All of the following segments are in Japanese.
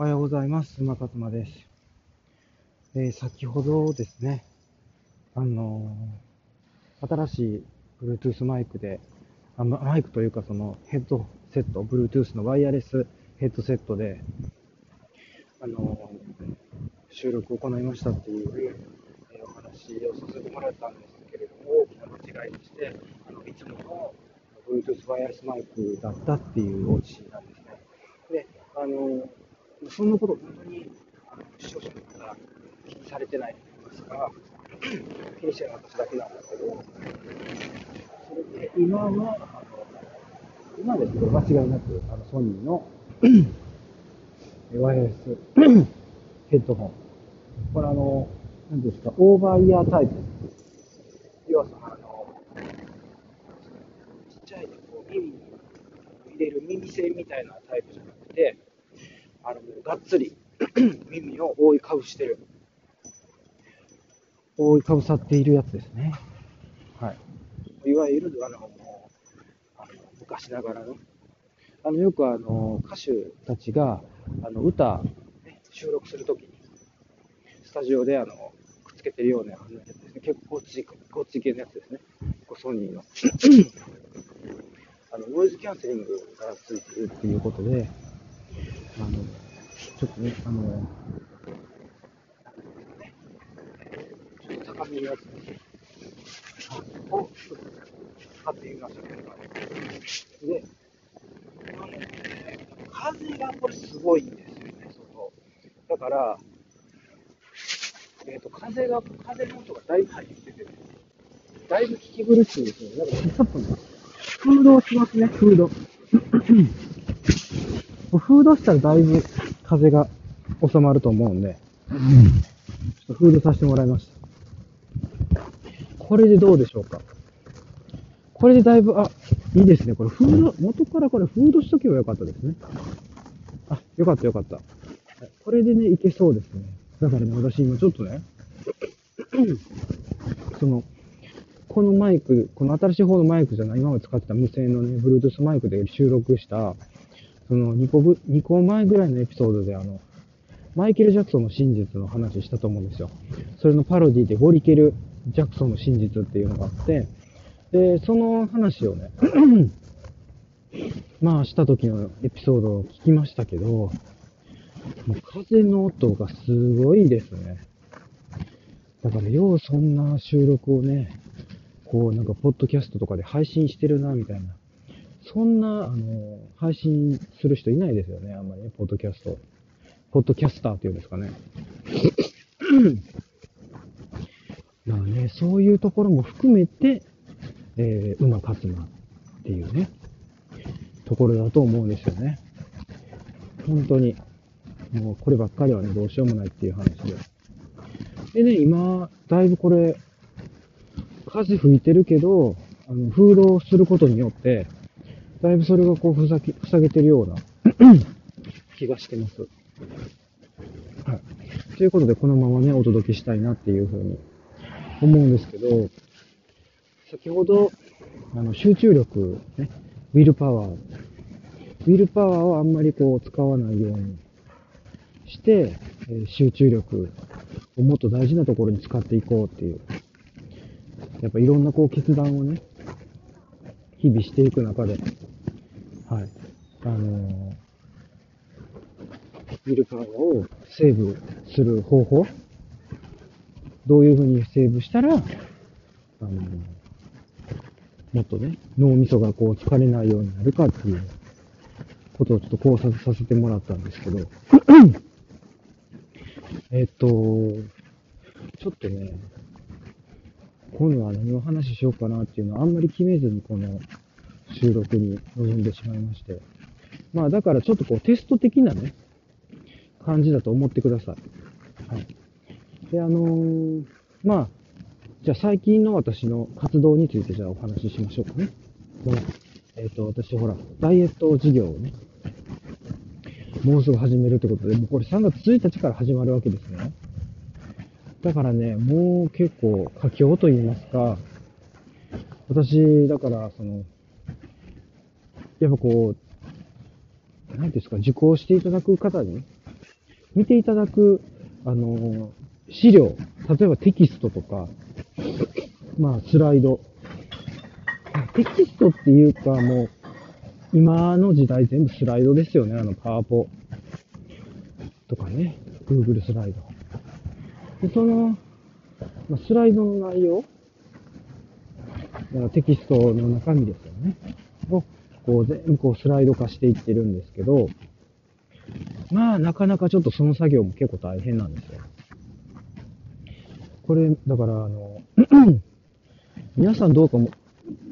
おはようございます。馬勝馬です。えー先ほどですね、あのー新しい Bluetooth マイクで、あまマイクというかそのヘッドセット、Bluetooth のワイヤレスヘッドセットで、あのー収録を行いましたっていう、えお話をさせてもらったんですけれども、大きな間違いでして、あのいつもの Bluetooth ワイヤレスマイクだったっていうオチなんですね。で、あのそんなこと本当に視聴者の方気にされてないと言いますか、気にしてるの私だけなんですけど、それで今は、あの今ですけど、間違いなくあのソニーのワイヤレスヘッドホン。これあの、何ですか、オーバーイヤータイプ。要はその、あの、ちっちゃいこう耳に入れる耳栓みたいなタイプじゃなくて、あの、もうがっつり 耳を覆いかぶしてる。覆いかぶさっているやつですね。はい。いわゆる、あの、もうあの昔ながらの、あの、よくあの、歌手たちが、あの、歌、ね、収録するときに、スタジオであの、くっつけてるようなやつですね。結構ごっち、ごっち系のやつですね。こうソニーの。あの、ノイズキャンセリングがついてるっていうことで、あの、ちょっとね、あの、ね、ちょっと高めのやつ。を、ちょっと使ってみましたけど、で、あの風がこれすごい。んですよね、外。だから、えっ、と、風が、風の音がだい。ぶ入ってて、だい。ぶ聞き苦しい。ですね。だからちょっとね、フードをしますね、フード。フードしたらだいぶ風が収まると思うんで、ちょっとフードさせてもらいました。これでどうでしょうか？これでだいぶ、あ、いいですね。これフード、元からこれフードしとけばよかったですね。あ、よかったよかった。これでね、いけそうですね。だからね、私今ちょっとね、その、このマイク、この新しい方のマイクじゃない、今まで使ってた無線のね、Bluetooth マイクで収録した、その2個ぶ、2個前ぐらいのエピソードであの、マイケル・ジャクソンの真実の話したと思うんですよ。それのパロディでゴリケル・ジャクソンの真実っていうのがあって、で、その話をね、まあした時のエピソードを聞きましたけど、もう風の音がすごいですね。だからようそんな収録をね、こうなんかポッドキャストとかで配信してるな、みたいな。そんな、あの、配信する人いないですよね、あんまりね、ポッドキャスト。ポッドキャスターっていうんですかね。まあね、そういうところも含めて、えー、馬勝馬っていうね、ところだと思うんですよね。本当に。もうこればっかりはね、どうしようもないっていう話で。でね、今、だいぶこれ、風吹いてるけど、あの、風浪することによって、だいぶそれがこう、ふざけ、塞げてるような 気がしてます。はい。ということで、このままね、お届けしたいなっていうふうに思うんですけど、先ほど、あの、集中力、ね、ウィルパワー、ウィルパワーをあんまりこう、使わないようにして、えー集中力をもっと大事なところに使っていこうっていう。やっぱいろんなこう決断をね、日々していく中で、はい。あのーウィルパワーをセーブする方法。どういうふうにセーブしたら、あのーもっとね、脳みそがこう疲れないようになるかっていうことをちょっと考察させてもらったんですけど、えっと、ちょっとね、今度は何を話しようかなっていうのはあんまり決めずにこの収録に臨んでしまいまして。まあだからちょっとこうテスト的なね、感じだと思ってください。はい。で、あのーまあ、じゃあ最近の私の活動についてじゃあお話ししましょうかね。このえっ、と、私ほら、ダイエット事業をね、もうすぐ始めるってことで、もうこれ3月1日から始まるわけですね。だからね、もう結構佳境と言いますか、私、だから、その、やっぱこう、なんていうんですか、受講していただく方に、見ていただく、あの、資料、例えばテキストとか、まあ、スライド。テキストっていうか、もう、今の時代全部スライドですよね。あの、パワポとかね、Google スライド。で、その、まあ、スライドの内容、だからテキストの中身ですよね。を、こう全部こうスライド化していってるんですけど、まあ、なかなかちょっとその作業も結構大変なんですよ。これ、だから、あの、皆さんどうかも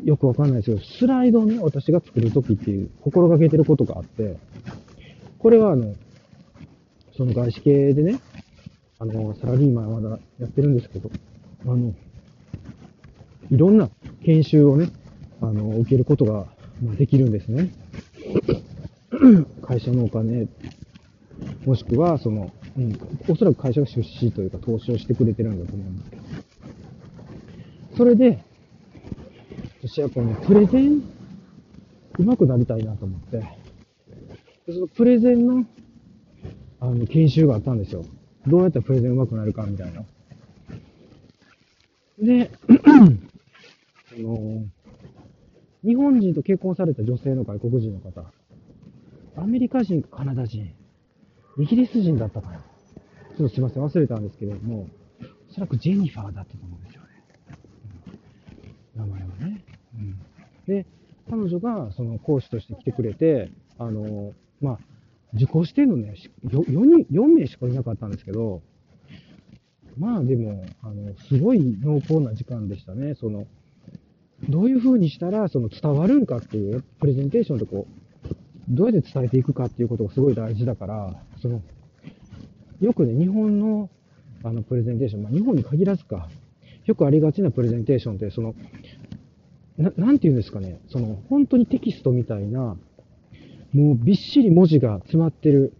よくわかんないですけど、スライドをね、私が作るときっていう心がけてることがあって、これはあの、その外資系でね、あの、サラリーマンはまだやってるんですけど、あの、いろんな研修をね、あの、受けることができるんですね。会社のお金、もしくは、その、うん、おそらく会社が出資というか投資をしてくれてるんだと思うんですけど。それで、私はこのプレゼン、上手くなりたいなと思って、そのプレゼンの、あの、研修があったんですよ。どうやったらプレゼン上手くなるかみたいな。で、あの、日本人と結婚された女性の外国人の方、アメリカ人かカナダ人、イギリス人だったかな。ちょっとすいません、忘れたんですけれども、おそらくジェニファーだったと思うんですよね。うん、名前はね。うん。で、彼女がその講師として来てくれて、あの、まあ、受講してるのね、4, 人、4名しかいなかったんですけど、まあでも、あの、すごい濃厚な時間でしたね。その、どういう風にしたら、その伝わるんかっていう、プレゼンテーションでこう、どうやって伝えていくかっていうことがすごい大事だから、その、よくね、日本の、あの、プレゼンテーション、まあ、日本に限らずか、よくありがちなプレゼンテーションって、その、な、なんて言うんですかね、その、本当にテキストみたいな、もうびっしり文字が詰まってる、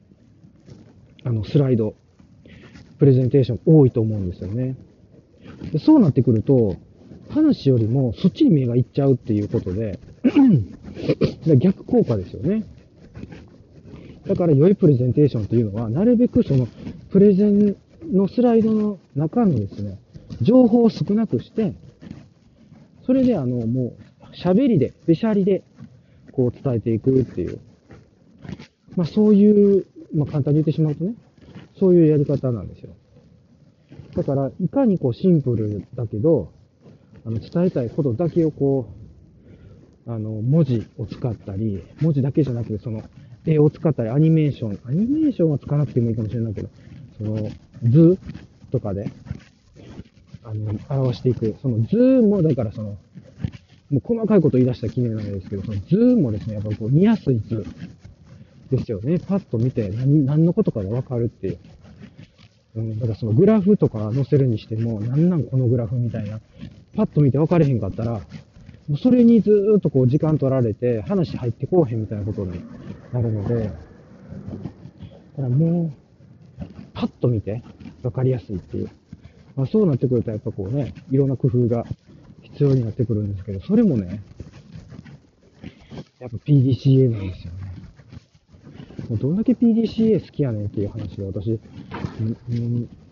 あの、スライド、プレゼンテーション多いと思うんですよね。でそうなってくると、話よりもそっちに目がいっちゃうっていうことで 逆効果ですよね。だから良いプレゼンテーションっていうのは、なるべくそのプレゼンのスライドの中のですね、情報を少なくして、それであの、もう、喋りで、べしゃりで、こう伝えていくっていう。まあそういう、まあ簡単に言ってしまうとね、そういうやり方なんですよ。だから、いかにこうシンプルだけど、あの、伝えたいことだけをこう、あの、文字を使ったり、文字だけじゃなくて、その、絵を使ったり、アニメーション、アニメーションは使わなくてもいいかもしれないけど、その、図とかで、あの、表していく。その図も、だからその、もう細かいこと言い出したら記念なんですけど、その図もですね、やっぱこう見やすい図ですよね。パッと見て何、何のことかがわかるっていう。うん、だからそのグラフとか載せるにしても、なんなんこのグラフみたいなパッと見て分かれへんかったら、もうそれにずーっとこう時間取られて、話入ってこうへんみたいなことになるので、だからもう、パッと見て分かりやすいっていう。まあ、そうなってくるとやっぱこうね、いろんな工夫が必要になってくるんですけど、それもね、やっぱ PDCA なんですよね。どんだけ PDCA 好きやねんっていう話で私、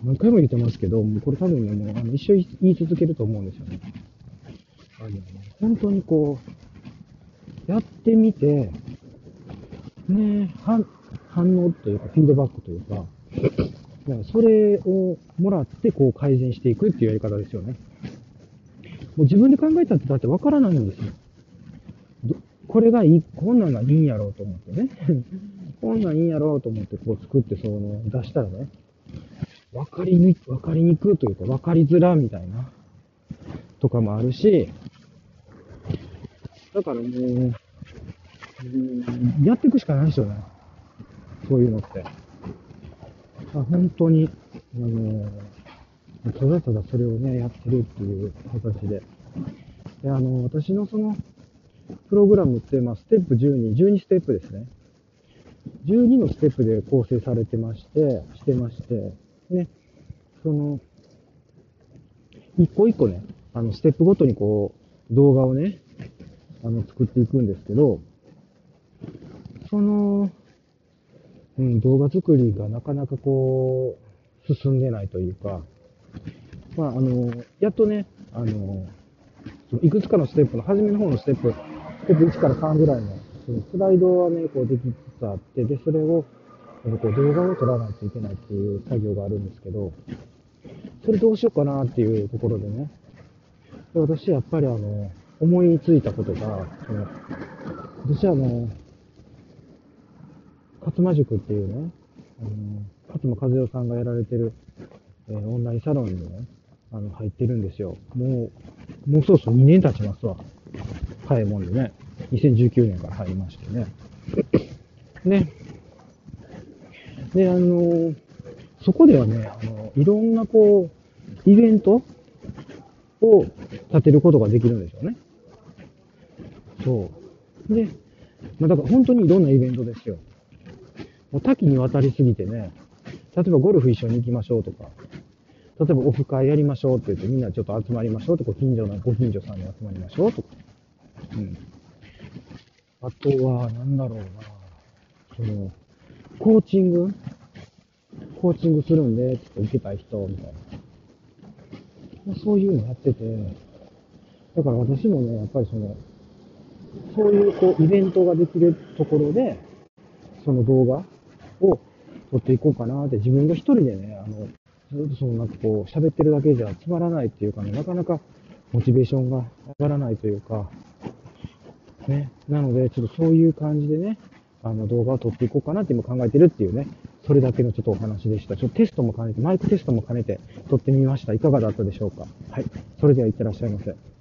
何回も言ってますけど、これ多分ね、もうあの一生言い続けると思うんですよね。あの、本当にこう、やってみて、ね、反、反応というか、フィードバックというか、だかそれをもらってこう改善していくっていうやり方ですよね。もう自分で考えたってだってわからないんですよ。これがいい、こんなんがいいんやろうと思ってね。こんなんいいんやろうと思ってこう作ってその出したらね、わかりに、わかりにくというか、わかりづらみたいな、とかもあるし、だからもう、やっていくしかないですよね。そういうのって。あ本当に、あのただただそれをね、やってるっていう形で。で、あの、私のその、プログラムって、まあ、ステップ12、12ステップですね。12のステップで構成されてまして、してまして、ね、その、一個一個ね、あの、ステップごとにこう、動画をね、あの、作っていくんですけど、その、うん、動画作りがなかなかこう、進んでないというか、まあ、あの、やっとね、あの、いくつかのステップの、初めの方のステップ、ステップ1から3ぐらいの、そのスライドはね、こうできつあって、で、それを、こう動画を撮らないといけないっていう作業があるんですけど、それどうしようかなっていうところでね、で私やっぱりあの、思いついたことが、その私はあの、勝間塾っていうね、あの勝間和代さんがやられてる、えー、オンラインサロンにね、あの、入ってるんですよ。もう、もうそうそう2年経ちますわ。早いもんでね。2019年から入りましてね。ね。で、あの、そこではね、あの、いろんなこう、イベントを立てることができるんですよね。そう。で、まあ、だから本当にいろんなイベントですよ。もう多岐にわたりすぎてね、例えばゴルフ一緒に行きましょうとか、例えばオフ会やりましょうって言ってみんなちょっと集まりましょうとか、近所のご近所さんに集まりましょうとか。うん。あとは、なんだろうな。その、コーチング？コーチングするんで、ちょっと受けたい人、みたいな。そういうのやってて、だから私もね、やっぱりその、そういうこう、イベントができるところで、その動画を撮っていこうかなって、自分が一人でね、あの、ずっとそのなんかこう、喋ってるだけじゃつまらないっていうかね、なかなかモチベーションが上がらないというか、ね、なので、ちょっとそういう感じでね、あの動画を撮っていこうかなって今考えてるっていうね、それだけのちょっとお話でした。ちょっとテストも兼ねて、マイクテストも兼ねて撮ってみました。いかがだったでしょうか？はい。それでは行ってらっしゃいませ。